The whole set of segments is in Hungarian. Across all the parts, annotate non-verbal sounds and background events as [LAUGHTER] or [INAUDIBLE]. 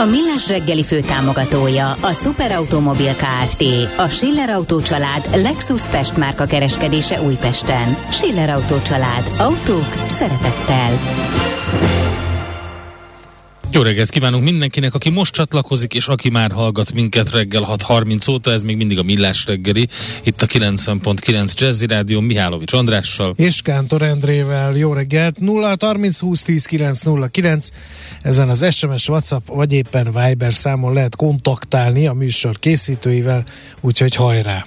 A Millás reggeli fő támogatója a Superautomobil KFT, a Schiller Auto család Lexus Pest márka kereskedése Újpesten. Schiller Auto család. Autók szeretettel. Jó reggelt kívánunk mindenkinek, aki most csatlakozik, és aki már hallgat minket reggel 6.30 óta, ez még mindig a Millás reggeli, itt a 90.9 Jazzy Rádió Mihálovics Andrással. És Kántor Endrével. Jó reggelt! 0 30 20 10 909 ezen az SMS, WhatsApp vagy éppen Viber számon lehet kontaktálni a műsor készítőivel, úgyhogy hajrá!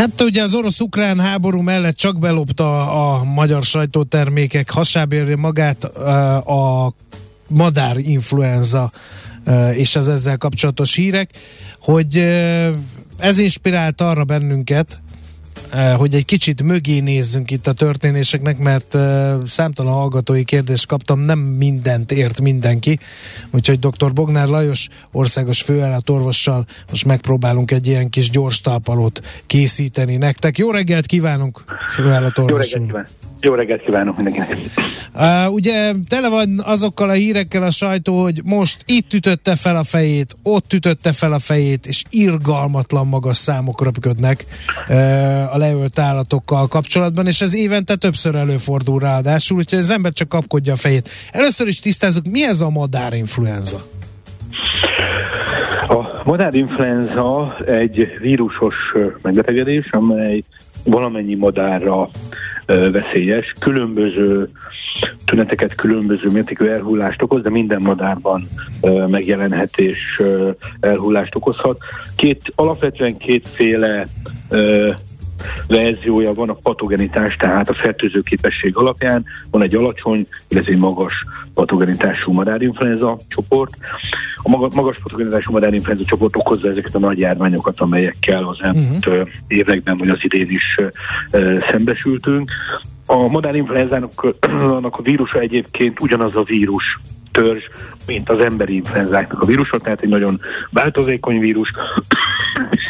Hát ugye az orosz-ukrán háború mellett csak belopta a magyar sajtótermékek hasábérje magát a madár influenza és az ezzel kapcsolatos hírek, hogy ez inspirált arra bennünket, hogy egy kicsit mögé nézzünk itt a történéseknek, mert eh, számtalan hallgatói kérdést kaptam, nem mindent ért mindenki, úgyhogy dr. Bognár Lajos országos főállatorvossal most megpróbálunk egy ilyen kis gyors talpalót készíteni nektek. Jó reggelt kívánunk, főállatorvos Jó reggelt kívánok! Jó reggelt kívánok mindenkinek! Uh, ugye tele van azokkal a hírekkel a sajtó, hogy most itt ütötte fel a fejét, ott ütötte fel a fejét, és irgalmatlan magas számok röpködnek uh, a leölt állatokkal kapcsolatban, és ez évente többször előfordul ráadásul, úgyhogy az ember csak kapkodja a fejét. Először is tisztázzuk, mi ez a madárinfluenza? A madárinfluenza egy vírusos megbetegedés, amely valamennyi madárra veszélyes. Különböző tüneteket, különböző mértékű elhullást okoz, de minden madárban megjelenhet és elhullást okozhat. Két, alapvetően kétféle verziója van a patogenitás, tehát a fertőző képesség alapján. Van egy alacsony, illetve egy magas patogenitású madárinfluenza csoport. A magas patogenitású madárinfluenza csoport okozza ezeket a nagy járványokat, amelyekkel az elmúlt uh-huh. években, vagy az idén is uh, szembesültünk. A madárinfluenzának [CLEARS THROAT] a vírusa egyébként ugyanaz a vírus törzs, mint az emberi influenzáknak a vírusa, tehát egy nagyon változékony vírus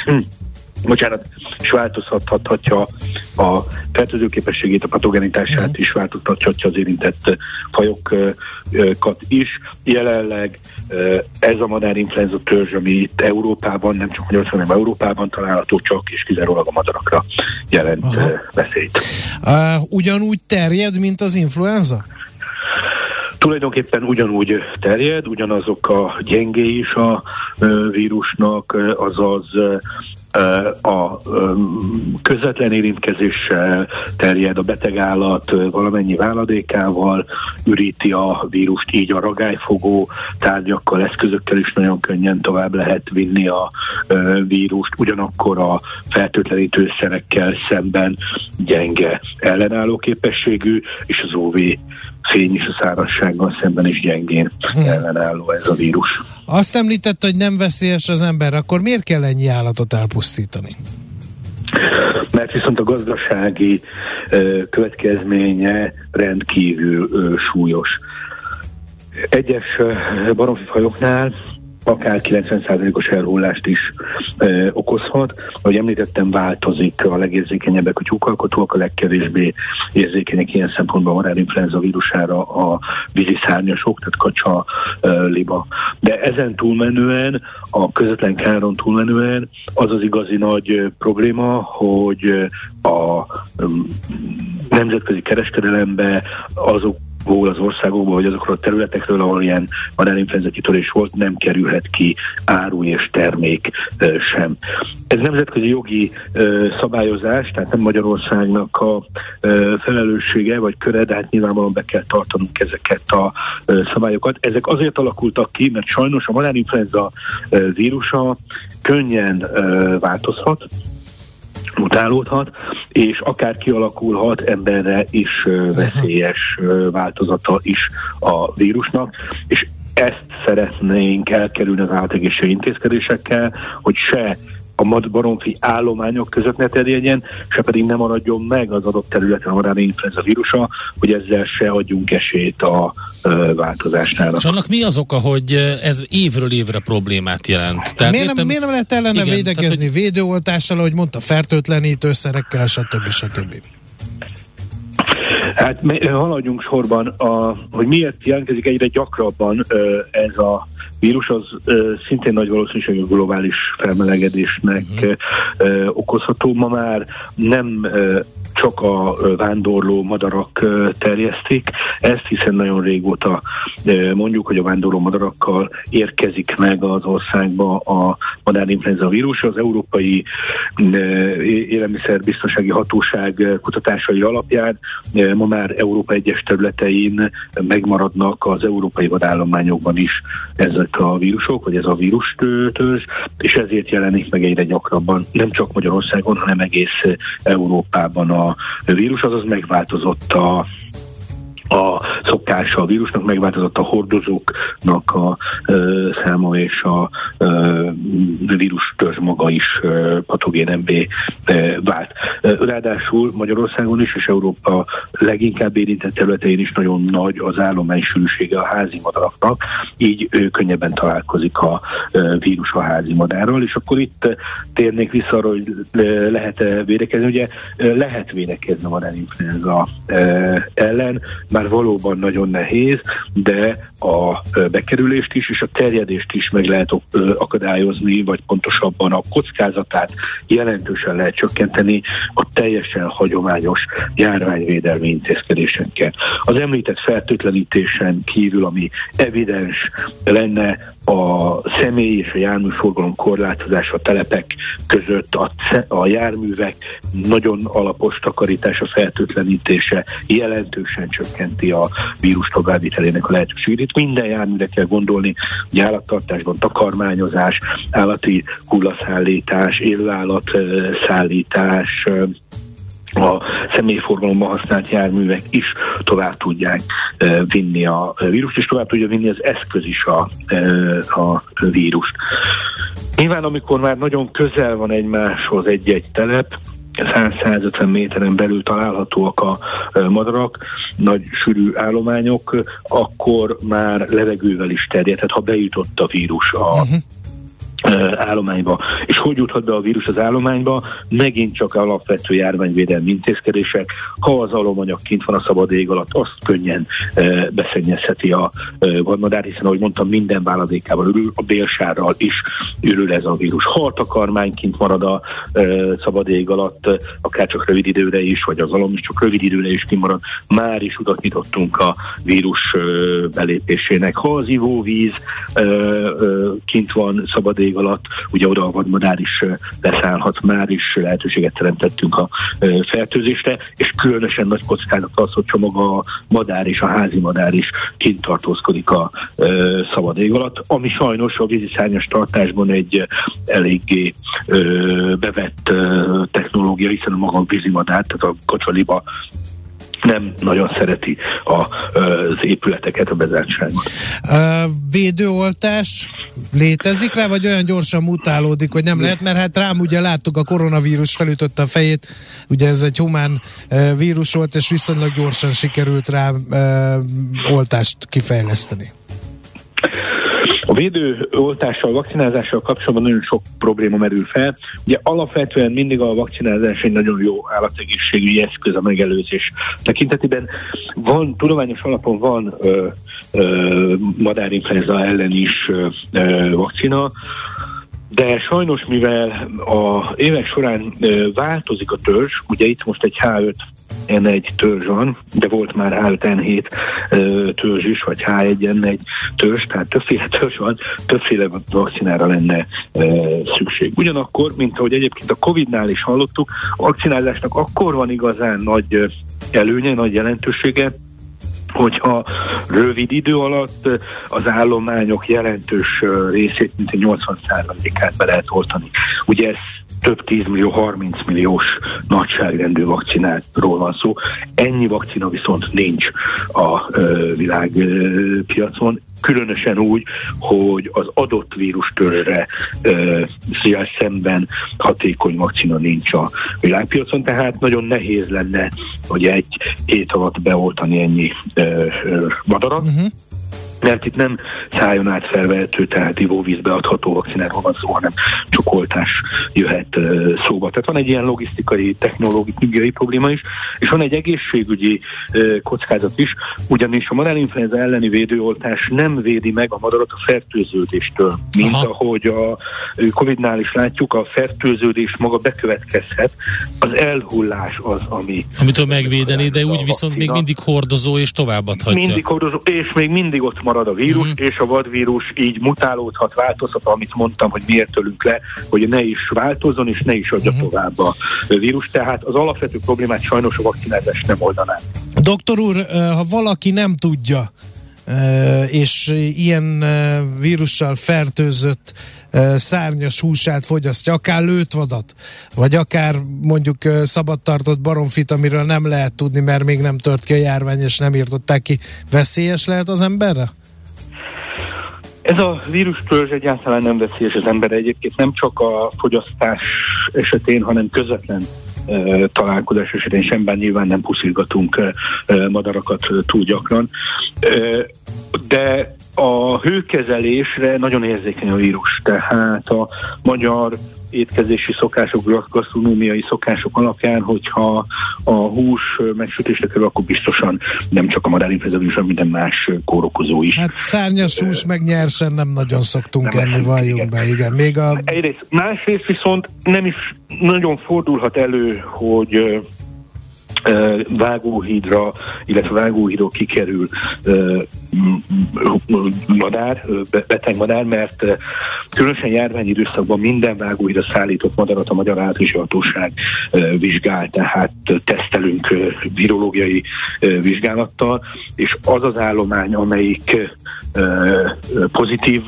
[CLEARS THROAT] bocsánat, és változhathatja a fertőzőképességét, a patogenitását uh-huh. is változtathatja az érintett fajokat is. Jelenleg ez a madárinfluenza törzs, ami itt Európában, nem csak Magyarországon, hanem Európában található, csak és kizárólag a madarakra jelent uh-huh. veszélyt. Uh, ugyanúgy terjed, mint az influenza? Tulajdonképpen ugyanúgy terjed, ugyanazok a gyengé is a vírusnak, azaz a közvetlen érintkezéssel terjed a betegállat valamennyi váladékával, üríti a vírust, így a ragályfogó tárgyakkal, eszközökkel is nagyon könnyen tovább lehet vinni a vírust, ugyanakkor a fertőtlenítőszerekkel szemben gyenge ellenálló képességű, és az UV fény és a szárazsággal szemben is gyengén hmm. ellenálló ez a vírus. Azt említett, hogy nem veszélyes az ember, akkor miért kell ennyi állatot elpusztítani? Mert viszont a gazdasági ö, következménye rendkívül ö, súlyos. Egyes baromfifajoknál akár 90%-os elhullást is ö, okozhat. Ahogy említettem, változik a legérzékenyebbek a tyúkalkotóak, a legkevésbé érzékenyek ilyen szempontból a madárinfluenza vírusára a vízi szárnyasok, tehát kacsa, ö, liba. De ezen túlmenően, a közvetlen káron túlmenően az az igazi nagy probléma, hogy a ö, nemzetközi kereskedelembe azok azokból az országokból, vagy azokról a területekről, ahol ilyen madárinfluenza kitörés volt, nem kerülhet ki áru és termék sem. Ez nemzetközi jogi szabályozás, tehát nem Magyarországnak a felelőssége vagy köre, de hát nyilvánvalóan be kell tartanunk ezeket a szabályokat. Ezek azért alakultak ki, mert sajnos a madárinfluenza vírusa könnyen változhat, mutálódhat, és akár kialakulhat emberre is veszélyes változata is a vírusnak, és ezt szeretnénk elkerülni az állategészségügyi intézkedésekkel, hogy se a baromfi állományok között ne terjedjen, se pedig nem maradjon meg az adott területen a influenza vírusa, hogy ezzel se adjunk esélyt a ö, változásnára. És annak mi az oka, hogy ez évről évre problémát jelent? Tehát miért, értem, nem, miért nem lehet ellene igen, védekezni tehát, hogy... védőoltással, ahogy mondta, fertőtlenítőszerekkel, stb. stb. Hát haladjunk sorban, a, hogy miért jelentkezik egyre gyakrabban ez a vírus, az szintén nagy valószínűség a globális felmelegedésnek uh-huh. okozható. Ma már nem csak a vándorló madarak terjesztik ezt, hiszen nagyon régóta mondjuk, hogy a vándorló madarakkal érkezik meg az országba a madárinfluenza vírus. Az Európai Élelmiszerbiztonsági Hatóság kutatásai alapján ma már Európa egyes területein megmaradnak az európai vadállományokban is ezek a vírusok, vagy ez a vírus törzs, és ezért jelenik meg egyre gyakrabban, nem csak Magyarországon, hanem egész Európában a vírus, azaz megváltozott a a szokása a vírusnak, megváltozott a hordozóknak a ö, száma, és a ö, vírus törzs maga is ö, patogénembé ö, vált. Ráadásul Magyarországon is, és Európa leginkább érintett területein is nagyon nagy az állomány sűrűsége a házi madaraknak, így ő könnyebben találkozik a ö, vírus a házi madárral, és akkor itt térnék vissza arra, hogy lehet-e védekezni. Ugye lehet védekezni a madárinfluenza ellen, már valóban nagyon nehéz, de a bekerülést is és a terjedést is meg lehet akadályozni, vagy pontosabban a kockázatát jelentősen lehet csökkenteni a teljesen hagyományos járványvédelmi intézkedésekkel. Az említett fertőtlenítésen kívül, ami evidens lenne a személy és a járműforgalom korlátozása a telepek között, a, a járművek nagyon alapos takarítása, fertőtlenítése jelentősen csökkenti a vírus továbbvitelének a lehetőségét. Minden járműre kell gondolni, hogy állattartásban takarmányozás, állati hullaszállítás, élőállatszállítás, a személyforgalomban használt járművek is tovább tudják vinni a vírust, és tovább tudja vinni az eszköz is a, a vírust. Nyilván, amikor már nagyon közel van egymáshoz egy-egy telep, 100-150 méteren belül találhatóak a madarak, nagy sűrű állományok, akkor már levegővel is terjed, tehát ha bejutott a vírus a uh-huh állományba. És hogy juthat be a vírus az állományba? Megint csak alapvető járványvédelmi intézkedések. Ha az alomanyag kint van a szabad ég alatt, azt könnyen e, beszennyezheti a e, vadmadár, hiszen ahogy mondtam, minden váladékával ürül, a bélsárral is ürül ez a vírus. Ha a takarmány kint marad a e, szabad ég alatt, akár csak rövid időre is, vagy az alom is csak rövid időre is kimarad, már is utat nyitottunk a vírus e, belépésének. Ha az ivóvíz e, e, kint van szabad ég alatt, ugye oda a vadmadár is beszállhat, már is lehetőséget teremtettünk a fertőzésre, és különösen nagy kockázat az, hogy maga a madár és a házi madár is kint tartózkodik a szabad ég alatt, ami sajnos a víziszárnyas tartásban egy eléggé bevett technológia, hiszen a maga vízimadár, tehát a kocsaliba nem nagyon szereti a, az épületeket, a bezártságot. Védőoltás létezik rá, vagy olyan gyorsan mutálódik, hogy nem lehet, mert hát rám ugye láttuk a koronavírus felütötte a fejét, ugye ez egy humán vírus volt, és viszonylag gyorsan sikerült rá oltást kifejleszteni. A védőoltással, vakcinázással kapcsolatban nagyon sok probléma merül fel. Ugye alapvetően mindig a vakcinázás egy nagyon jó állategészségügyi eszköz a megelőzés tekintetében. Van, tudományos alapon van ö, ö, madárinfluenza ellen is ö, vakcina, de sajnos, mivel a évek során változik a törzs, ugye itt most egy H5 H1N1 törzs van, de volt már H5N7 törzs is, vagy H1N1 törzs, tehát többféle [LAUGHS] törzs van, többféle vakcinára lenne szükség. Ugyanakkor, mint ahogy egyébként a Covid-nál is hallottuk, a vakcinálásnak akkor van igazán nagy előnye, nagy jelentősége, hogyha rövid idő alatt az állományok jelentős részét, mint 80%-át be lehet oltani. Ugye ez több 10 millió, 30 milliós nagyságrendű vakcináról van szó. Ennyi vakcina viszont nincs a világpiacon, különösen úgy, hogy az adott vírustörzsre e, szemben hatékony vakcina nincs a világpiacon, tehát nagyon nehéz lenne, hogy egy hét alatt beoltani ennyi e, madarat. Uh-huh mert itt nem szájon át felvehető, tehát ivóvízbe adható vakcináról van szó, hanem csokoltás jöhet szóba. Tehát van egy ilyen logisztikai, technológiai probléma is, és van egy egészségügyi kockázat is, ugyanis a madárinfluenza elleni védőoltás nem védi meg a madarat a fertőződéstől, mint Aha. ahogy a Covid-nál is látjuk, a fertőződés maga bekövetkezhet, az elhullás az, ami... Amitől megvédeni, de úgy viszont még mindig hordozó és továbbadhatja. Mindig hordozó, és még mindig ott marad a vírus, mm. és a vadvírus így mutálódhat, változhat, amit mondtam, hogy miért tölünk le, hogy ne is változzon, és ne is adja mm. tovább a vírus. Tehát az alapvető problémát sajnos a vakcinázás nem oldaná. Doktor úr, ha valaki nem tudja, és ilyen vírussal fertőzött szárnyas húsát fogyasztja, akár lőtvadat, vagy akár mondjuk szabadtartott baromfit, amiről nem lehet tudni, mert még nem tört ki a járvány, és nem írtották ki, veszélyes lehet az emberre? Ez a vírus törzs egyáltalán nem veszélyes az ember egyébként nem csak a fogyasztás esetén, hanem közvetlen találkozás esetén sem, bár nyilván nem puszilgatunk madarakat túl gyakran. De a hőkezelésre nagyon érzékeny a vírus, tehát a magyar étkezési szokások, gasztronómiai szokások alapján, hogyha a hús megsütésre kerül, akkor biztosan nem csak a madárinfluenza, hanem minden más kórokozó is. Hát szárnyas hús meg nyersen nem nagyon szoktunk nem enni, valljunk be, igen. Még a... Egyrészt, másrészt viszont nem is nagyon fordulhat elő, hogy vágóhídra, illetve vágóhídról kikerül madár, beteg madár, mert különösen járványidőszakban minden vágóhídra szállított madarat a Magyar Állatorvosi Hatóság vizsgál, tehát tesztelünk virológiai vizsgálattal, és az az állomány, amelyik pozitív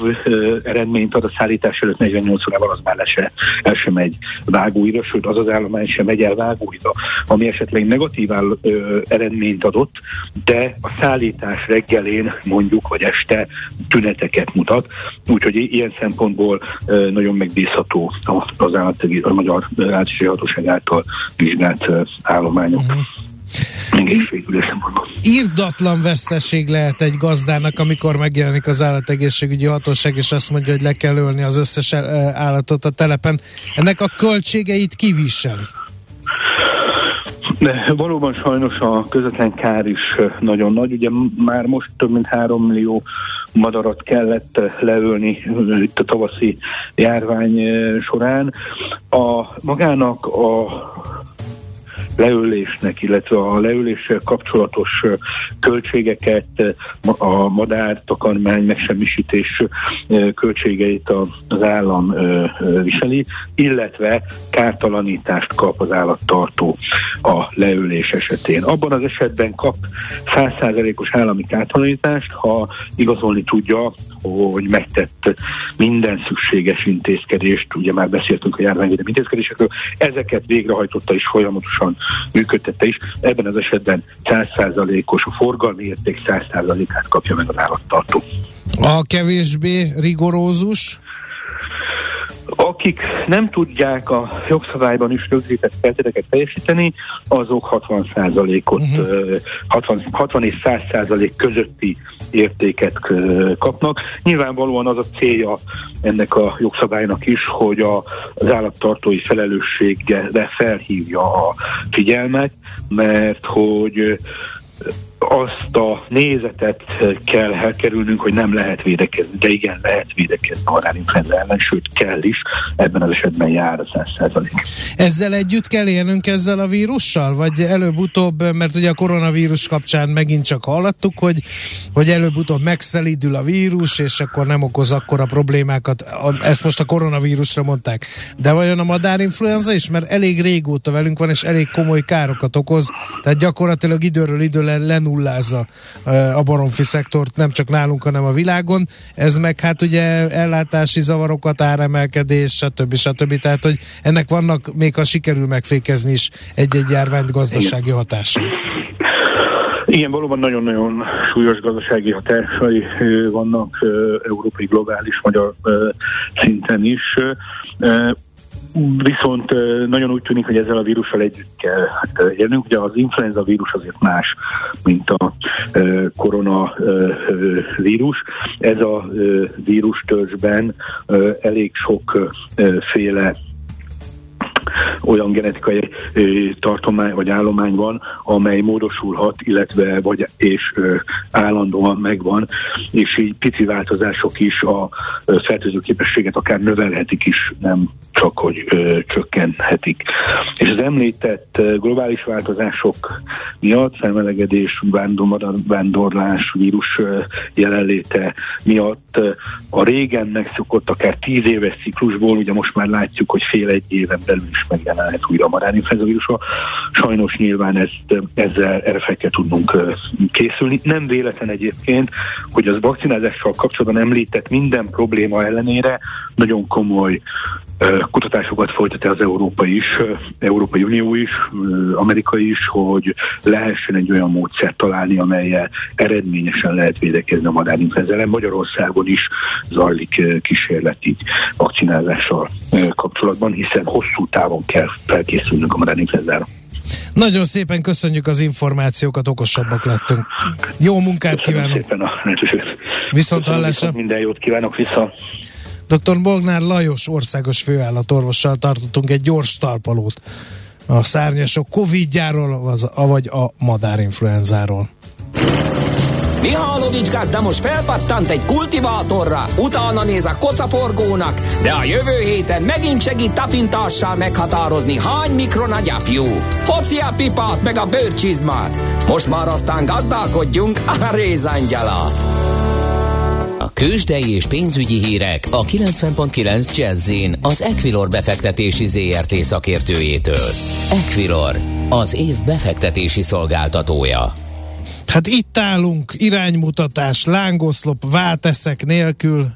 eredményt ad a szállítás előtt 48 órával, az már se, el sem megy vágóira, sőt az az állomány sem megy el vágóira, ami esetleg negatív áll, ö, eredményt adott, de a szállítás reggelén mondjuk, vagy este tüneteket mutat, úgyhogy ilyen szempontból ö, nagyon megbízható az állat, a Magyar Állatási Hatóság által vizsgált állományok. Uh-huh. Írdatlan veszteség lehet egy gazdának, amikor megjelenik az állategészségügyi hatóság, és azt mondja, hogy le kell ölni az összes állatot a telepen. Ennek a költségeit kiviseli? De valóban sajnos a közvetlen kár is nagyon nagy. Ugye már most több mint 3 millió madarat kellett leölni itt a tavaszi járvány során. A magának a leülésnek, illetve a leüléssel kapcsolatos költségeket, a madár, takarmány, megsemmisítés költségeit az állam viseli, illetve kártalanítást kap az állattartó a leülés esetén. Abban az esetben kap 100%-os állami kártalanítást, ha igazolni tudja, hogy megtett minden szükséges intézkedést, ugye már beszéltünk a járványvédelmi intézkedésekről, ezeket végrehajtotta is folyamatosan működtette is. Ebben az esetben 100%-os, a forgalmi érték 100%-át kapja meg az állattartó. A kevésbé rigorózus? Akik nem tudják a jogszabályban is rögzített feltételeket teljesíteni, azok 60%-ot, uh-huh. 60, 60 és 100% közötti értéket kapnak. Nyilvánvalóan az a célja ennek a jogszabálynak is, hogy a, az állattartói felelősségre felhívja a figyelmet, mert hogy azt a nézetet kell elkerülnünk, hogy nem lehet védekezni, de igen, lehet védekezni a ráninfluenza ellen, sőt kell is, ebben az esetben jár a 100%. Ezzel együtt kell élnünk ezzel a vírussal, vagy előbb-utóbb, mert ugye a koronavírus kapcsán megint csak hallottuk, hogy, hogy előbb-utóbb megszelidül a vírus, és akkor nem okoz akkora problémákat. Ezt most a koronavírusra mondták. De vajon a madárinfluenza is? Mert elég régóta velünk van, és elég komoly károkat okoz, tehát gyakorlatilag időről időre lenullázza a baromfi szektort, nem csak nálunk, hanem a világon. Ez meg hát ugye ellátási zavarokat, áremelkedés, stb. stb. Tehát, hogy ennek vannak még a sikerül megfékezni is egy-egy járványt gazdasági hatásai. Igen, valóban nagyon-nagyon súlyos gazdasági hatásai vannak európai, globális, magyar szinten is. Viszont nagyon úgy tűnik, hogy ezzel a vírussal együtt kell élnünk. Ugye az influenza vírus azért más, mint a koronavírus. Ez a vírus törzsben elég sokféle olyan genetikai tartomány vagy állomány van, amely módosulhat, illetve vagy és állandóan megvan, és így pici változások is a fertőző képességet akár növelhetik is, nem csak hogy ö, csökkenhetik. És az említett globális változások miatt, felmelegedés, vándorlás, vírus jelenléte miatt a régen megszokott akár tíz éves ciklusból, ugye most már látjuk, hogy fél egy éven belül is megjelenhet újra a maráninfluenza vírusa. Sajnos nyilván ezt, ezzel erre fel kell tudnunk készülni. Nem véletlen egyébként, hogy az vakcinázással kapcsolatban említett minden probléma ellenére nagyon komoly kutatásokat folytat az Európai is, Európai Unió is, Amerika is, hogy lehessen egy olyan módszert találni, amelyel eredményesen lehet védekezni a madárinfluenza ellen. Magyarországon is zajlik kísérleti vakcinázással kapcsolatban, hiszen hosszú távon kell felkészülnünk a madárinfluenzára. Nagyon szépen köszönjük az információkat, okosabbak lettünk. Jó munkát Köszönöm kívánok! szépen a Viszont hallásra! Minden jót kívánok vissza! Dr. Bognár Lajos országos főállatorvossal tartottunk egy gyors talpalót a szárnyasok Covid-járól, vagy a madárinfluenzáról. Mihálovics gazda most felpattant egy kultivátorra, utána néz a kocaforgónak, de a jövő héten megint segít tapintással meghatározni, hány mikron a gyapjú. Hoci a pipát meg a bőrcsizmát. Most már aztán gazdálkodjunk a rézangyala. A kősdei és pénzügyi hírek a 90.9 jazz az Equilor befektetési ZRT szakértőjétől. Equilor, az év befektetési szolgáltatója. Hát itt állunk, iránymutatás, lángoszlop, válteszek nélkül,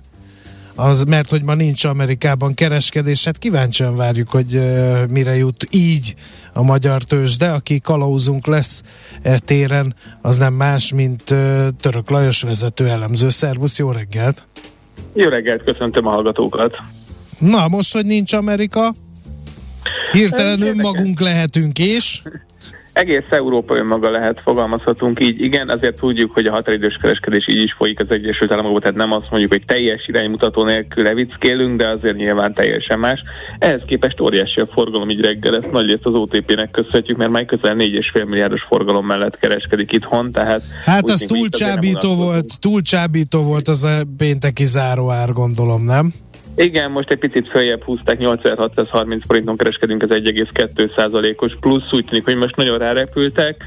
az, mert hogy ma nincs Amerikában kereskedés, hát kíváncsian várjuk, hogy uh, mire jut így a magyar tőzs, de aki kalauzunk lesz e téren, az nem más, mint uh, Török Lajos vezető elemző. Szervusz, jó reggelt! Jó reggelt, köszöntöm a hallgatókat! Na, most, hogy nincs Amerika, hirtelen önmagunk lehetünk, és [LAUGHS] egész Európa önmaga lehet, fogalmazhatunk így. Igen, azért tudjuk, hogy a határidős kereskedés így is folyik az Egyesült Államokban, tehát nem azt mondjuk, hogy teljes iránymutató nélkül levickélünk, de azért nyilván teljesen más. Ehhez képest óriási a forgalom így reggel, ezt nagy részt az OTP-nek köszönhetjük, mert már közel 4,5 milliárdos forgalom mellett kereskedik itthon, tehát... Hát az túl csábító volt, túl csábító volt az a pénteki záróár, gondolom, nem? Igen, most egy picit följebb húzták, 8630 forinton kereskedünk, az 1,2%-os plusz, úgy tűnik, hogy most nagyon rárepültek.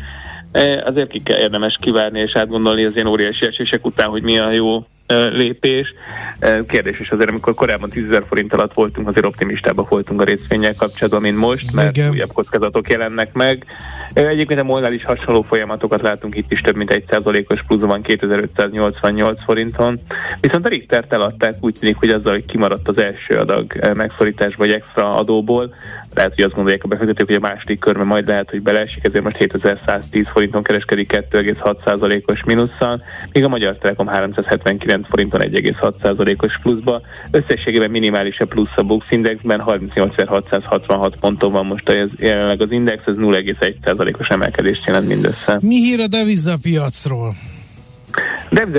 E, azért ki kell érdemes kivárni és átgondolni az ilyen óriási esések után, hogy mi a jó e, lépés. E, kérdés is azért, amikor korábban 10 forint alatt voltunk, azért optimistábbak voltunk a részvényel kapcsolatban, mint most, mert Igen. újabb kockázatok jelennek meg. Egyébként a molnál is hasonló folyamatokat látunk, itt is több mint 1%-os plusz van 2588 forinton. Viszont a Richtert eladták, úgy tűnik, hogy azzal, hogy kimaradt az első adag megszorítás vagy extra adóból, lehet, hogy azt gondolják a befektetők, hogy a második körben majd lehet, hogy beleesik, ezért most 7110 forinton kereskedik 2,6%-os mínusszal, míg a Magyar Telekom 379 forinton 1,6%-os pluszba. Összességében minimális a plusz a Bux Indexben, 38.666 ponton van most az, jelenleg az index, ez 0,1%-os emelkedést jelent mindössze. Mi hír a devizapiacról?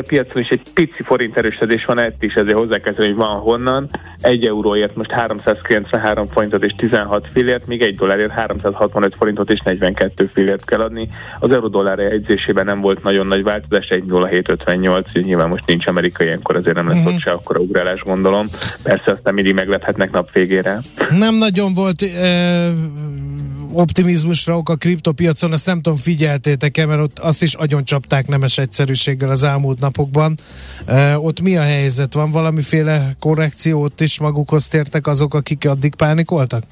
piacon is egy pici forint erősödés van, egy is ezért hozzá kell hogy van honnan. Egy euróért most 393 forintot és 16 fillért, míg egy dollárért 365 forintot és 42 fillért kell adni. Az euró dollár jegyzésében nem volt nagyon nagy változás, 1,0758, nyilván most nincs amerikai, ilyenkor azért nem lesz uh-huh. ott se akkora ugrálás, gondolom. Persze aztán mindig meglephetnek nap végére. Nem nagyon volt e- optimizmusra ok a kriptopiacon, ezt nem tudom, figyeltétek-e, mert ott azt is agyon csapták nemes egyszerűséggel az elmúlt napokban. E, ott mi a helyzet? Van valamiféle korrekció ott is magukhoz tértek azok, akik addig pánikoltak?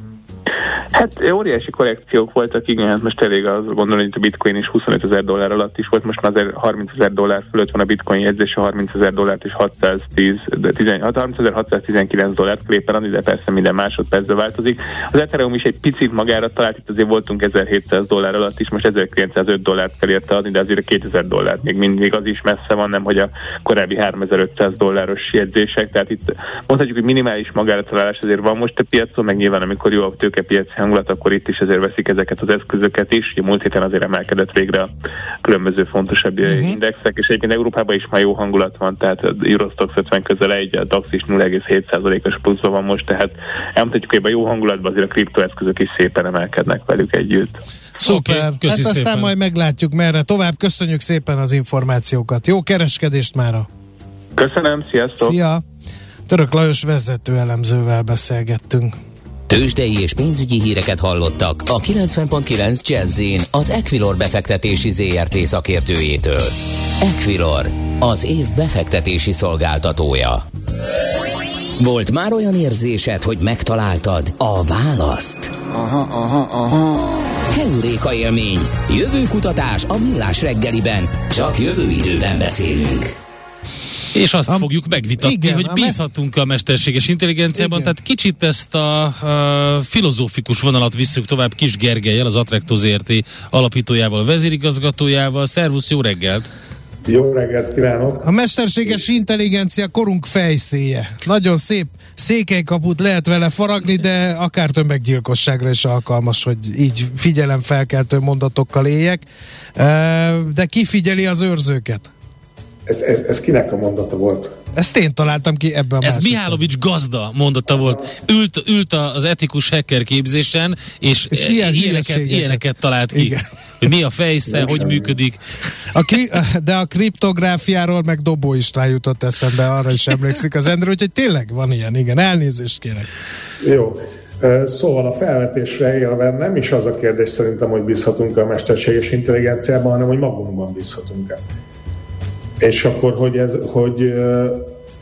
Hát óriási korrekciók voltak, igen, hát most elég az gondolni, hogy a bitcoin is 25 ezer dollár alatt is volt, most már azért 30 ezer dollár fölött van a bitcoin jegyzése, 30 ezer dollárt és 610, de 10, 30 619 dollárt képen de persze minden másodpercben változik. Az Ethereum is egy picit magára talált, itt azért voltunk 1700 dollár alatt is, most 1905 dollárt kell érte adni, de azért a 2000 dollár még mindig az is messze van, nem hogy a korábbi 3500 dolláros jegyzések, tehát itt mondhatjuk, hogy minimális magára találás azért van most a piacon, meg nyilván amikor jó a tőkepiaci hangulat, akkor itt is azért veszik ezeket az eszközöket is. Ugye múlt héten azért emelkedett végre a különböző fontosabb uh-huh. indexek, és egyébként Európában is már jó hangulat van, tehát a Eurostox 50 közel egy, a DAX is 0,7%-os pluszban van most, tehát elmondhatjuk, hogy a jó hangulatban azért a kriptoeszközök is szépen emelkednek velük együtt. Szuper, okay, hát aztán szépen. majd meglátjuk merre. Tovább köszönjük szépen az információkat. Jó kereskedést mára! Köszönöm, sziasztok! Szia! Török Lajos vezető elemzővel beszélgettünk. Tőzsdei és pénzügyi híreket hallottak a 90.9 jazz az Equilor befektetési ZRT szakértőjétől. Equilor, az év befektetési szolgáltatója. Volt már olyan érzésed, hogy megtaláltad a választ? Aha, aha, aha. Heuréka élmény, jövőkutatás a millás reggeliben, csak jövő időben beszélünk. És azt a, fogjuk megvitatni, igen, hogy bízhatunk a mesterséges intelligenciában, igen. tehát kicsit ezt a, a filozófikus vonalat visszük tovább Kis Gergelyel, az Attracto ZRT alapítójával, vezérigazgatójával. Szervusz, jó reggelt! Jó reggelt kívánok! A mesterséges intelligencia korunk fejszéje. Nagyon szép székelykaput lehet vele faragni, de akár tömeggyilkosságra is alkalmas, hogy így figyelemfelkeltő mondatokkal éljek. De ki figyeli az őrzőket? Ez, ez, ez kinek a mondata volt? Ezt én találtam ki ebben a Ez Mihálovics gazda mondata volt. Ült, ült az etikus hacker képzésen, és, és ilyen ilyeneket, ilyeneket talált ki. Igen. Hogy mi a fejsze, hogy működik. A kri- de a kriptográfiáról meg Dobó István jutott eszembe, arra is emlékszik az Endre, úgyhogy tényleg van ilyen, igen, elnézést kérek. Jó. Szóval a felvetésre élve nem is az a kérdés szerintem, hogy bízhatunk a mesterséges intelligenciában, hanem hogy magunkban bízhatunk-e. És akkor, hogy, ez, hogy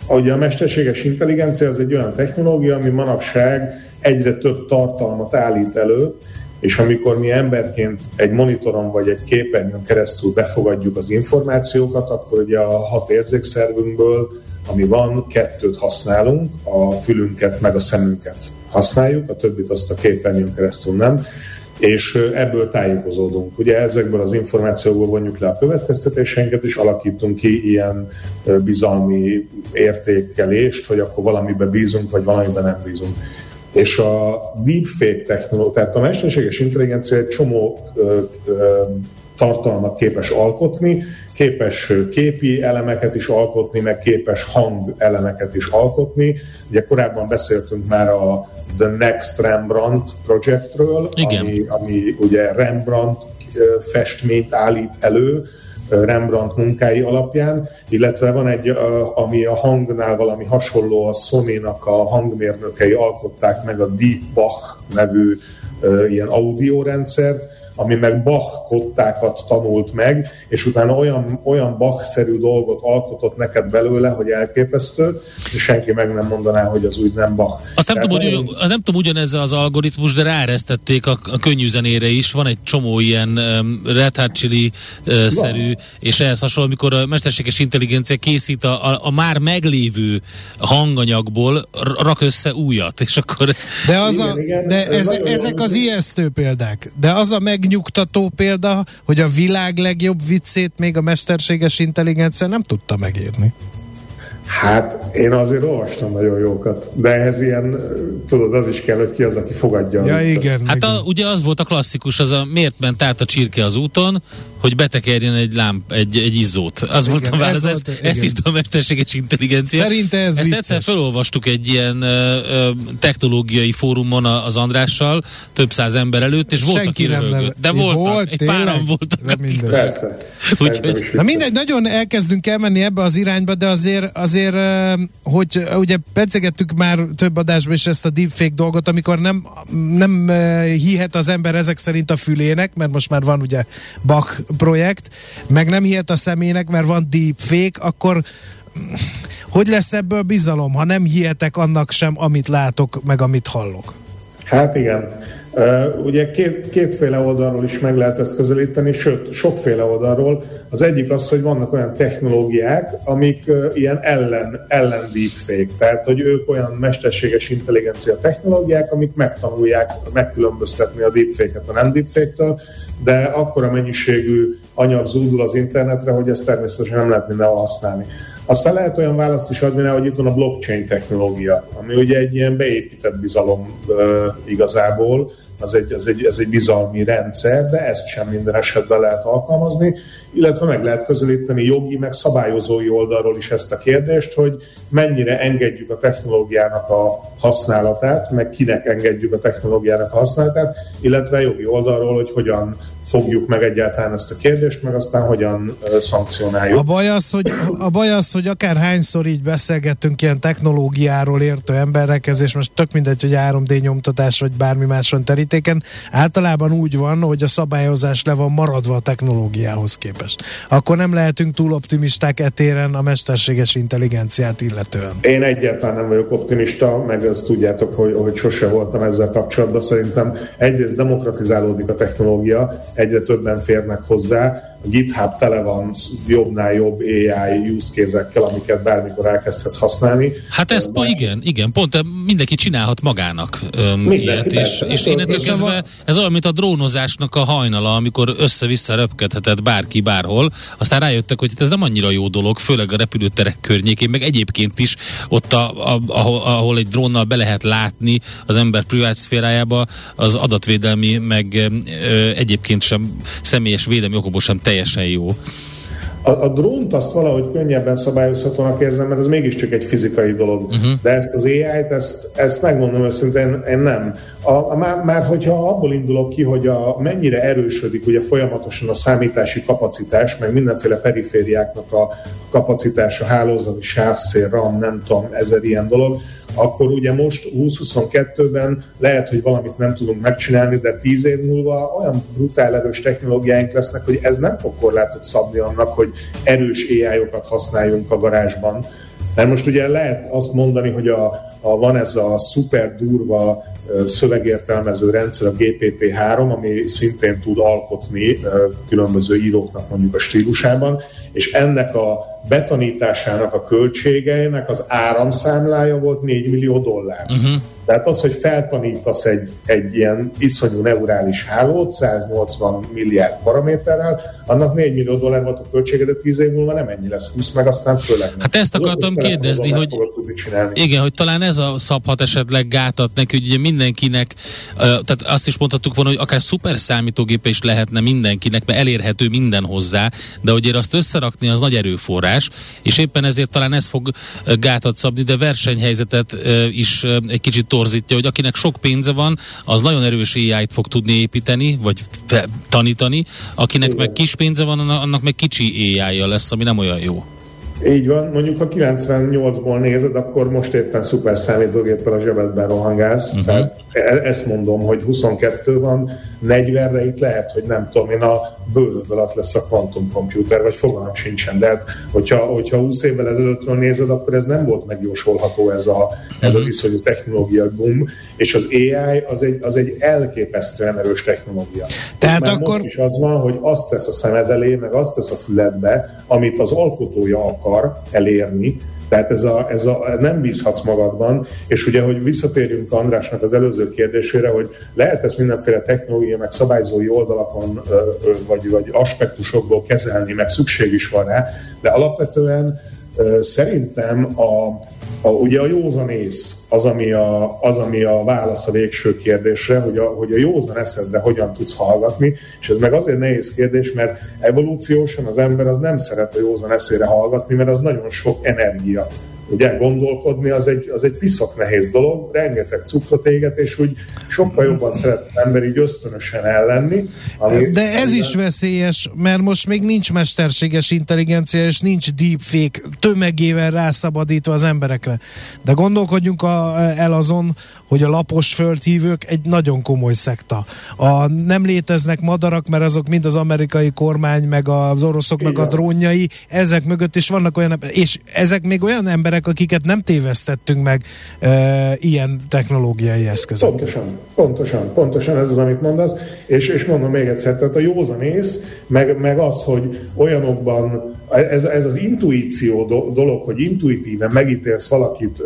ugye a mesterséges intelligencia az egy olyan technológia, ami manapság egyre több tartalmat állít elő, és amikor mi emberként egy monitoron vagy egy képernyőn keresztül befogadjuk az információkat, akkor ugye a hat érzékszervünkből, ami van, kettőt használunk, a fülünket meg a szemünket használjuk, a többit azt a képernyőn keresztül nem és ebből tájékozódunk. Ugye ezekből az információkból vonjuk le a következtetéseinket, és alakítunk ki ilyen bizalmi értékelést, hogy akkor valamiben bízunk, vagy valamiben nem bízunk. És a deepfake technológia, tehát a mesterséges intelligencia egy csomó ö, ö, tartalmat képes alkotni, képes képi elemeket is alkotni, meg képes hang elemeket is alkotni. Ugye korábban beszéltünk már a The Next Rembrandt projektről, Ami, ami ugye Rembrandt festményt állít elő, Rembrandt munkái alapján, illetve van egy, ami a hangnál valami hasonló, a Sony-nak a hangmérnökei alkották meg a Deep Bach nevű ilyen audiórendszert, ami meg Bach kottákat tanult meg, és utána olyan, olyan Bach-szerű dolgot alkotott neked belőle, hogy elképesztő, és senki meg nem mondaná, hogy az úgy nem Bach. Azt nem, tudom, hogy, nem tudom ugyanez az algoritmus, de ráeresztették a, a könnyű zenére is. Van egy csomó ilyen um, Red Hot Chili-szerű, uh, és ehhez hasonló, amikor a mesterséges intelligencia készít a, a, a már meglévő hanganyagból, rak össze újat, és akkor... De, az igen, a, igen, de ez, ezek az ijesztő példák, de az a meg megnyugtató példa, hogy a világ legjobb viccét még a mesterséges intelligencia nem tudta megírni. Hát én azért olvastam nagyon jókat, de ehhez ilyen, tudod, az is kell, hogy ki az, aki fogadja. Ja, igen. Hát igen. a, ugye az volt a klasszikus, az a miért ment át a csirke az úton, hogy betekerjen egy lámp, egy, egy izzót. Az Igen, volt a ez válasz, volt, ezt, igen. ezt írta a mesterséges intelligencia. Szerinte ez Ezt vicces. egyszer felolvastuk egy ilyen ö, ö, technológiai fórumon a- az Andrással, több száz ember előtt, és volt, aki nem röhögött. De Volt, voltak, egy tényleg? páran voltak, akik. Persze. Szerintem is Na mindegy, nagyon elkezdünk elmenni ebbe az irányba, de azért, azért ö, hogy ugye pedzegettük már több adásban is ezt a deepfake dolgot, amikor nem, nem hihet az ember ezek szerint a fülének, mert most már van ugye Bach projekt, meg nem hihet a személynek, mert van deepfake, akkor hogy lesz ebből bizalom, ha nem hihetek annak sem, amit látok, meg amit hallok? Hát igen. Ugye két, kétféle oldalról is meg lehet ezt közelíteni, sőt, sokféle oldalról. Az egyik az, hogy vannak olyan technológiák, amik ilyen ellen, ellen deepfake, tehát hogy ők olyan mesterséges intelligencia technológiák, amik megtanulják megkülönböztetni a deepfake-et a nem deepfake-től, de akkora mennyiségű anyag zúdul az internetre, hogy ezt természetesen nem lehet mindenhol használni. Aztán lehet olyan választ is adni, hogy itt van a blockchain technológia, ami ugye egy ilyen beépített bizalom uh, igazából, az egy, az egy, ez egy bizalmi rendszer, de ezt sem minden esetben lehet alkalmazni, illetve meg lehet közelíteni jogi, meg szabályozói oldalról is ezt a kérdést, hogy mennyire engedjük a technológiának a használatát, meg kinek engedjük a technológiának a használatát, illetve jogi oldalról, hogy hogyan fogjuk meg egyáltalán ezt a kérdést, meg aztán hogyan szankcionáljuk. A baj az, hogy, a baj az, hogy akár hányszor így beszélgettünk ilyen technológiáról értő emberekhez, és most tök mindegy, hogy 3D nyomtatás vagy bármi máson terítéken, általában úgy van, hogy a szabályozás le van maradva a technológiához képest. Akkor nem lehetünk túl optimisták etéren a mesterséges intelligenciát illetően. Én egyáltalán nem vagyok optimista, meg ezt tudjátok, hogy, hogy sose voltam ezzel kapcsolatban. Szerintem egyrészt demokratizálódik a technológia, egyre többen férnek hozzá, a GitHub tele van jobbnál jobb AI use case amiket bármikor elkezdhetsz használni. Hát ez po, igen, igen, pont mindenki csinálhat magának öm, Mindenki, ilyet, és, és És a kezdve va- ez olyan, mint a drónozásnak a hajnala, amikor össze-vissza röpkedhetett bárki bárhol, aztán rájöttek, hogy ez nem annyira jó dolog, főleg a repülőterek környékén, meg egyébként is ott, a, a, ahol, ahol egy drónnal be lehet látni az ember privát szférájába, az adatvédelmi, meg ö, egyébként sem személyes védelmi okokból sem teljesen jó. A, a drónt azt valahogy könnyebben szabályozhatónak érzem, mert ez mégiscsak egy fizikai dolog. Uh-huh. De ezt az AI-t, ezt, ezt megmondom őszintén, én nem. A, a, már, már hogyha abból indulok ki, hogy a, mennyire erősödik ugye folyamatosan a számítási kapacitás, meg mindenféle perifériáknak a kapacitása, hálózati sávszél, RAM, nem tudom, ezer ilyen dolog, akkor ugye most 2022-ben lehet, hogy valamit nem tudunk megcsinálni, de 10 év múlva olyan brutál erős technológiáink lesznek, hogy ez nem fog korlátot szabni annak, hogy erős AI-okat használjunk a garázsban. Mert most ugye lehet azt mondani, hogy a, a, van ez a szuper durva szövegértelmező rendszer, a GPT-3, ami szintén tud alkotni különböző íróknak mondjuk a stílusában, és ennek a betanításának a költségeinek az áramszámlája volt 4 millió dollár. Uh-huh. Tehát az, hogy feltanítasz egy, egy ilyen iszonyú neurális hálót 180 milliárd paraméterrel, annak 4 millió dollár volt a költsége, de 10 év múlva nem ennyi lesz, 20 meg aztán főleg nem. Hát ezt akartam Tudod, kérdezni, hogy-. Igen, hogy talán ez a szabhat esetleg gátat neki, hogy ugye mindenkinek, tehát azt is mondhattuk volna, hogy akár szuper számítógépe is lehetne mindenkinek, mert elérhető minden hozzá, de hogy azt összerakni az nagy erőforrás, és éppen ezért talán ez fog gátat szabni, de versenyhelyzetet is egy kicsit torzítja, hogy akinek sok pénze van, az nagyon erős AI-t fog tudni építeni, vagy fe, tanítani, akinek meg kis pénze van, annak annak meg kicsi AI-ja lesz, ami nem olyan jó. Így van, mondjuk ha 98-ból nézed, akkor most éppen szuper számítógéppel a zsebedben rohangálsz. Uh-huh. Tehát e- ezt mondom, hogy 22 van, 40-re itt lehet, hogy nem tudom én, a bőröd alatt lesz a kvantumkomputer, vagy fogalmam sincsen. De hát, hogyha, hogyha 20 évvel ezelőttről nézed, akkor ez nem volt megjósolható ez a, ez a viszonyú technológia boom, és az AI az egy, az egy elképesztően erős technológia. Tehát Már akkor- most is az van, hogy azt tesz a szemed elé, meg azt tesz a füledbe, amit az alkotója akar elérni, tehát ez a, ez a, nem bízhatsz magadban, és ugye, hogy visszatérjünk Andrásnak az előző kérdésére, hogy lehet ezt mindenféle technológia, meg szabályzói oldalakon, vagy, vagy aspektusokból kezelni, meg szükség is van rá, de alapvetően Szerintem a, a, ugye a józanész az, ami a, az, ami a válasz a végső kérdésre, hogy a, hogy a józan eszedre hogyan tudsz hallgatni, és ez meg azért nehéz kérdés, mert evolúciósan az ember az nem szeret a józan eszére hallgatni, mert az nagyon sok energia. Ugye gondolkodni az egy, az egy piszok nehéz dolog, rengeteg cukrot éget, és úgy sokkal jobban szeret az ember így ösztönösen ellenni. Ami, De ez amiben... is veszélyes, mert most még nincs mesterséges intelligencia, és nincs deepfake tömegével rászabadítva az emberekre. De gondolkodjunk a, el azon, hogy a lapos földhívők egy nagyon komoly szekta. A, nem léteznek madarak, mert azok mind az amerikai kormány, meg az oroszok, Igen. meg a drónjai, ezek mögött is vannak olyan, és ezek még olyan emberek, akiket nem tévesztettünk meg e, ilyen technológiai eszközök. Pontosan, pontosan, pontosan ez az, amit mondasz, és, és mondom még egyszer, tehát a józanész, meg, meg az, hogy olyanokban ez, ez az intuíció dolog, hogy intuitíven megítélsz valakit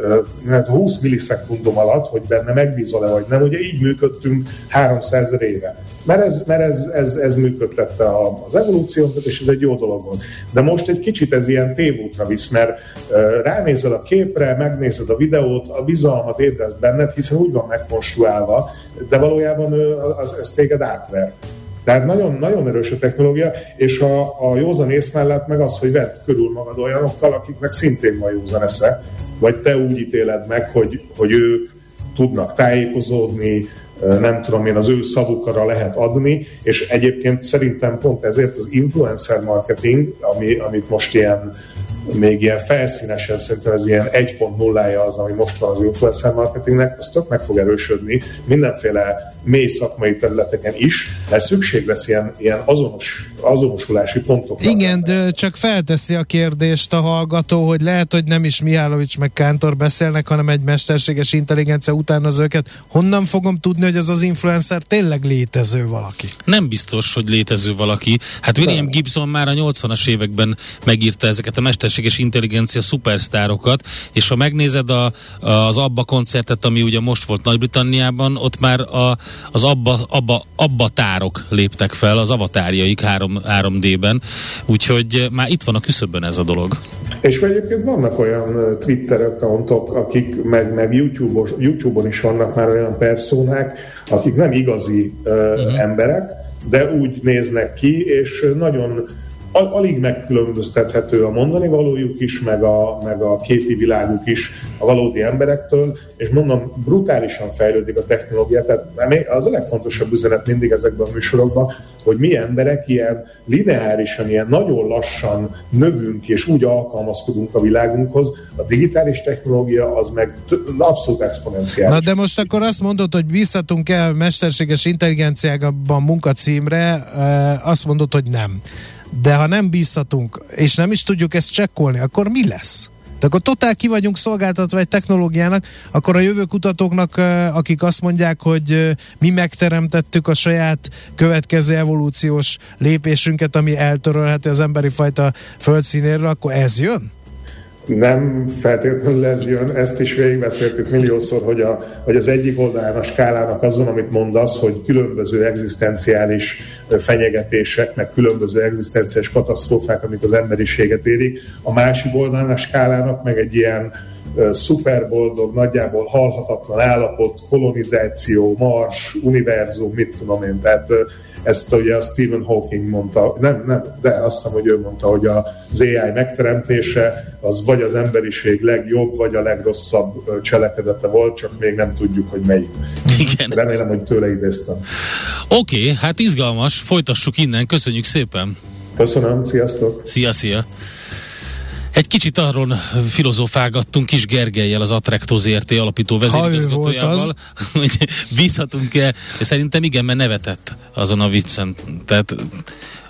20 hát millisekundum alatt, hogy benne megbízol-e vagy nem, ugye így működtünk 300 éve. Mert ez, mert ez, ez, ez működtette az evolúciót, és ez egy jó dolog volt. De most egy kicsit ez ilyen tévútra visz, mert ránézel a képre, megnézed a videót, a bizalmat ébreszt benned, hiszen úgy van megkonstruálva, de valójában az, ez téged átver. Tehát nagyon, nagyon erős a technológia, és a, a józan ész mellett meg az, hogy vedd körül magad olyanokkal, akiknek szintén van józan esze, vagy te úgy ítéled meg, hogy, hogy ők tudnak tájékozódni, nem tudom én, az ő szavukra lehet adni, és egyébként szerintem pont ezért az influencer marketing, ami, amit most ilyen még ilyen felszínesen szerintem ez ilyen 1.0-ja az, ami most van az influencer marketingnek, az tök meg fog erősödni. Mindenféle mély szakmai területeken is, mert szükség lesz ilyen, ilyen azonos, azonosulási pontokra. Igen, de csak felteszi a kérdést a hallgató, hogy lehet, hogy nem is Mihálovics meg Kántor beszélnek, hanem egy mesterséges intelligencia az őket. Honnan fogom tudni, hogy az az influencer tényleg létező valaki? Nem biztos, hogy létező valaki. Hát William Gibson már a 80-as években megírta ezeket a mesterséges intelligencia szupersztárokat, és ha megnézed a, az Abba koncertet, ami ugye most volt Nagy-Britanniában, ott már a, az abba, abba, abba tárok léptek fel, az avatárjaik 3, 3D-ben, úgyhogy már itt van a küszöbben ez a dolog. És egyébként vannak olyan Twitter accountok, akik meg, meg YouTube-os, YouTube-on is vannak már olyan personák, akik nem igazi uh, uh-huh. emberek, de úgy néznek ki, és nagyon al- alig megkülönböztethető a mondani valójuk is, meg a, meg a képi világuk is a valódi emberektől, és mondom, brutálisan fejlődik a technológia, tehát az a legfontosabb üzenet mindig ezekben a műsorokban, hogy mi emberek ilyen lineárisan, ilyen nagyon lassan növünk, és úgy alkalmazkodunk a világunkhoz, a digitális technológia az meg abszolút exponenciális. Na de most akkor azt mondod, hogy bízhatunk el mesterséges intelligenciában munkacímre, azt mondod, hogy nem. De ha nem bízhatunk, és nem is tudjuk ezt csekkolni, akkor mi lesz? De akkor totál ki vagyunk szolgáltatva egy technológiának, akkor a jövőkutatóknak, akik azt mondják, hogy mi megteremtettük a saját következő evolúciós lépésünket, ami eltörölheti az emberi fajta földszínéről, akkor ez jön? Nem feltétlenül ez jön, ezt is végigbeszéltük milliószor, hogy, a, hogy az egyik oldalán a skálának azon, amit mondasz, hogy különböző egzisztenciális fenyegetések, meg különböző egzisztenciális katasztrófák, amik az emberiséget érik, a másik oldalán a skálának meg egy ilyen szuperboldog, nagyjából halhatatlan állapot, kolonizáció, mars, univerzum, mit tudom én, tehát ezt ugye a Stephen Hawking mondta, nem, nem, de azt hiszem, hogy ő mondta, hogy az AI megteremtése az vagy az emberiség legjobb, vagy a legrosszabb cselekedete volt, csak még nem tudjuk, hogy melyik. Igen. Remélem, hogy tőle idéztem. Oké, okay, hát izgalmas, folytassuk innen, köszönjük szépen! Köszönöm, sziasztok! Szia, szia! Egy kicsit arról filozofálgattunk Kis Gergelyel, az Attracto ZRT alapító vezérigazgatójával, [LAUGHS] hogy bízhatunk-e. Szerintem igen, mert nevetett azon a viccen. Tehát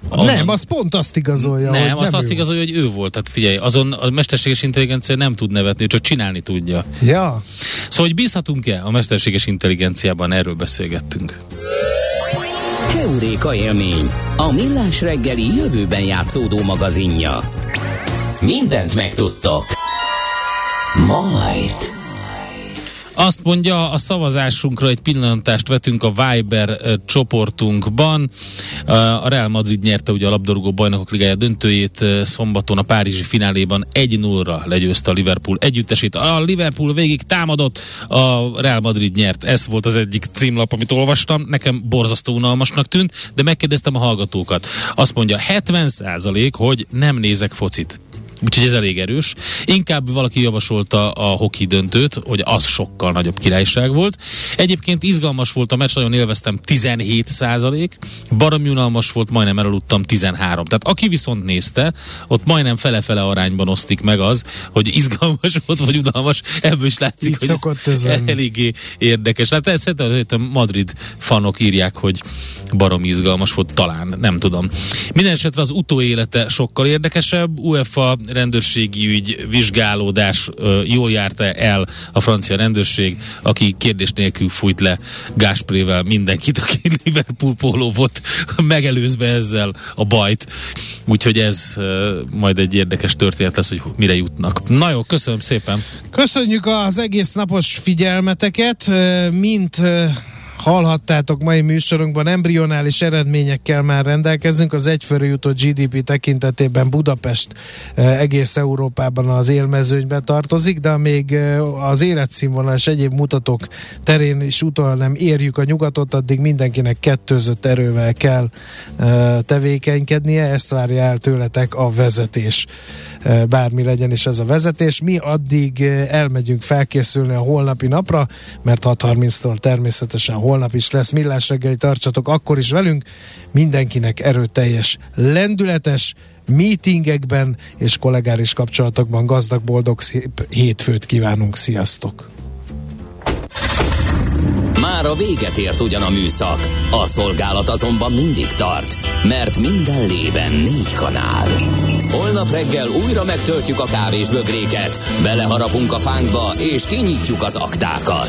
Onnan... Nem, az pont azt igazolja. Nem, azt, nem azt igazolja, hogy ő volt. Tehát figyelj, azon a mesterséges intelligencia nem tud nevetni, csak csinálni tudja. Ja. Szóval, hogy bízhatunk-e a mesterséges intelligenciában, erről beszélgettünk. Keuréka élmény, a millás reggeli jövőben játszódó magazinja. Mindent megtudtok. Majd. Azt mondja, a szavazásunkra egy pillantást vetünk a Viber csoportunkban. A Real Madrid nyerte ugye a labdarúgó bajnokok ligája döntőjét szombaton a Párizsi fináléban 1-0-ra legyőzte a Liverpool együttesét. A Liverpool végig támadott, a Real Madrid nyert. Ez volt az egyik címlap, amit olvastam. Nekem borzasztó unalmasnak tűnt, de megkérdeztem a hallgatókat. Azt mondja, 70% hogy nem nézek focit. Úgyhogy ez elég erős. Inkább valaki javasolta a hoki döntőt, hogy az sokkal nagyobb királyság volt. Egyébként izgalmas volt a meccs, nagyon élveztem 17 százalék, baromi unalmas volt, majdnem elaludtam 13. Tehát aki viszont nézte, ott majdnem fele-fele arányban osztik meg az, hogy izgalmas [LAUGHS] volt, vagy unalmas, ebből is látszik, Így hogy ez eléggé érdekes. Hát szerintem a Madrid fanok írják, hogy barom izgalmas volt, talán, nem tudom. Minden esetre az utóélete sokkal érdekesebb. UEFA rendőrségi ügy, vizsgálódás jól járta el a francia rendőrség, aki kérdés nélkül fújt le Gásprével mindenkit, aki [LAUGHS] Liverpool póló volt, megelőzve ezzel a bajt. Úgyhogy ez majd egy érdekes történet lesz, hogy mire jutnak. Na jó, köszönöm szépen! Köszönjük az egész napos figyelmeteket, mint hallhattátok mai műsorunkban, embrionális eredményekkel már rendelkezünk. Az egyfőre jutott GDP tekintetében Budapest eh, egész Európában az élmezőnybe tartozik, de még eh, az életszínvonal és egyéb mutatók terén is utol nem érjük a nyugatot, addig mindenkinek kettőzött erővel kell eh, tevékenykednie, ezt várja el tőletek a vezetés. Bármi legyen is ez a vezetés. Mi addig elmegyünk felkészülni a holnapi napra, mert 6.30-tól természetesen holnap is lesz millás reggeli, tartsatok akkor is velünk. Mindenkinek erőteljes, lendületes, meetingekben és kollégáris kapcsolatokban gazdag, boldog, szép hétfőt kívánunk. Sziasztok! Már a véget ért ugyan a műszak, a szolgálat azonban mindig tart, mert minden lében négy kanál. Holnap reggel újra megtöltjük a kávés bögréket, beleharapunk a fánkba és kinyitjuk az aktákat.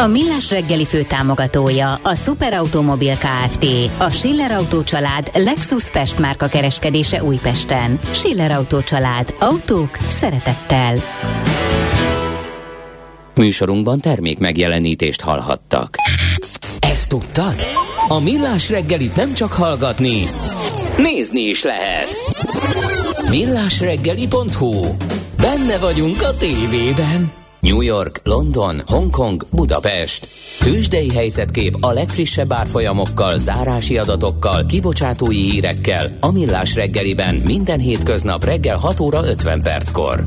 A Millás reggeli fő támogatója a Superautomobil KFT, a Schiller Auto család Lexus Pest márka kereskedése Újpesten. Schiller Auto család. Autók szeretettel. Műsorunkban termék megjelenítést hallhattak. Ezt tudtad? A Millás reggelit nem csak hallgatni, nézni is lehet. Millásreggeli.hu Benne vagyunk a tévében. New York, London, Hongkong, Budapest. Tősdei helyzetkép a legfrissebb árfolyamokkal, zárási adatokkal, kibocsátói hírekkel a Millás reggeliben minden hétköznap reggel 6 óra 50 perckor.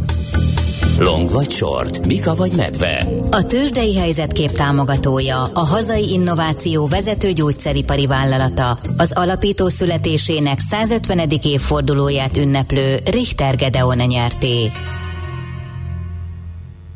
Long vagy short, Mika vagy medve. A tőzsdei helyzetkép támogatója, a hazai innováció vezető gyógyszeripari vállalata, az alapító születésének 150. évfordulóját ünneplő Richter Gedeon nyerté.